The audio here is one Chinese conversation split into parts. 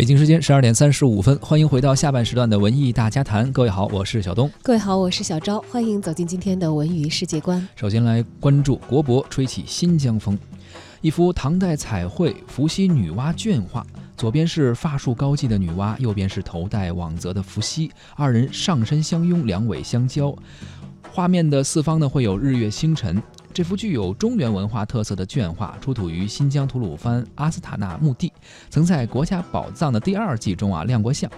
北京时间十二点三十五分，欢迎回到下半时段的文艺大家谈。各位好，我是小东。各位好，我是小昭。欢迎走进今天的文娱世界观。首先来关注国博吹起新疆风，一幅唐代彩绘伏羲女娲绢画，左边是发束高髻的女娲，右边是头戴网泽的伏羲，二人上身相拥，两尾相交。画面的四方呢会有日月星辰。这幅具有中原文化特色的绢画出土于新疆吐鲁番阿斯塔纳墓地，曾在国家宝藏的第二季中啊亮过相。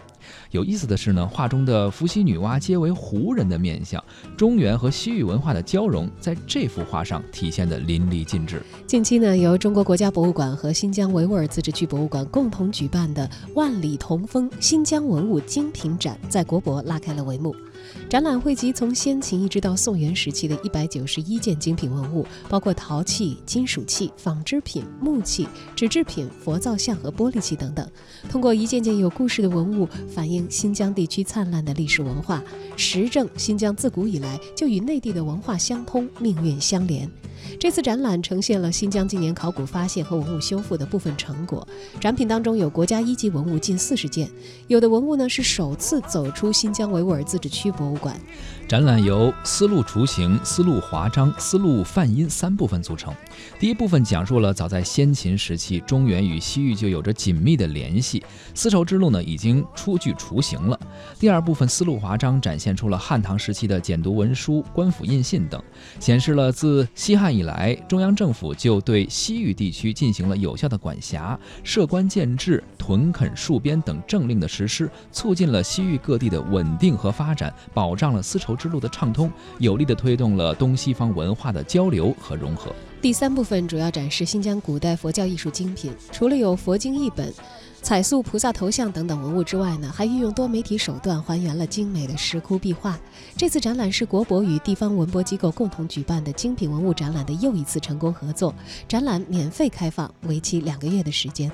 有意思的是呢，画中的伏羲、女娲皆为胡人的面相，中原和西域文化的交融在这幅画上体现的淋漓尽致。近期呢，由中国国家博物馆和新疆维吾尔自治区博物馆共同举办的“万里同风新疆文物精品展”在国博拉开了帷幕。展览汇集从先秦一直到宋元时期的一百九十一件精品文物，包括陶器、金属器、纺织品、木器、纸制品、佛造像和玻璃器等等。通过一件件有故事的文物，反映新疆地区灿烂的历史文化，实证新疆自古以来就与内地的文化相通，命运相连。这次展览呈现了新疆近年考古发现和文物修复的部分成果。展品当中有国家一级文物近四十件，有的文物呢是首次走出新疆维吾尔自治区博物馆。展览由丝路雏形、丝路华章、丝路泛音三部分组成。第一部分讲述了早在先秦时期，中原与西域就有着紧密的联系，丝绸之路呢已经初具雏形了。第二部分丝路华章展现出了汉唐时期的简牍文书、官府印信等，显示了自西汉以来，中央政府就对西域地区进行了有效的管辖，设官建制、屯垦戍边等政令的实施，促进了西域各地的稳定和发展，保障了丝绸。之路的畅通，有力地推动了东西方文化的交流和融合。第三部分主要展示新疆古代佛教艺术精品，除了有佛经译本、彩塑菩萨头像等等文物之外呢，还运用多媒体手段还原了精美的石窟壁画。这次展览是国博与地方文博机构共同举办的精品文物展览的又一次成功合作。展览免费开放，为期两个月的时间。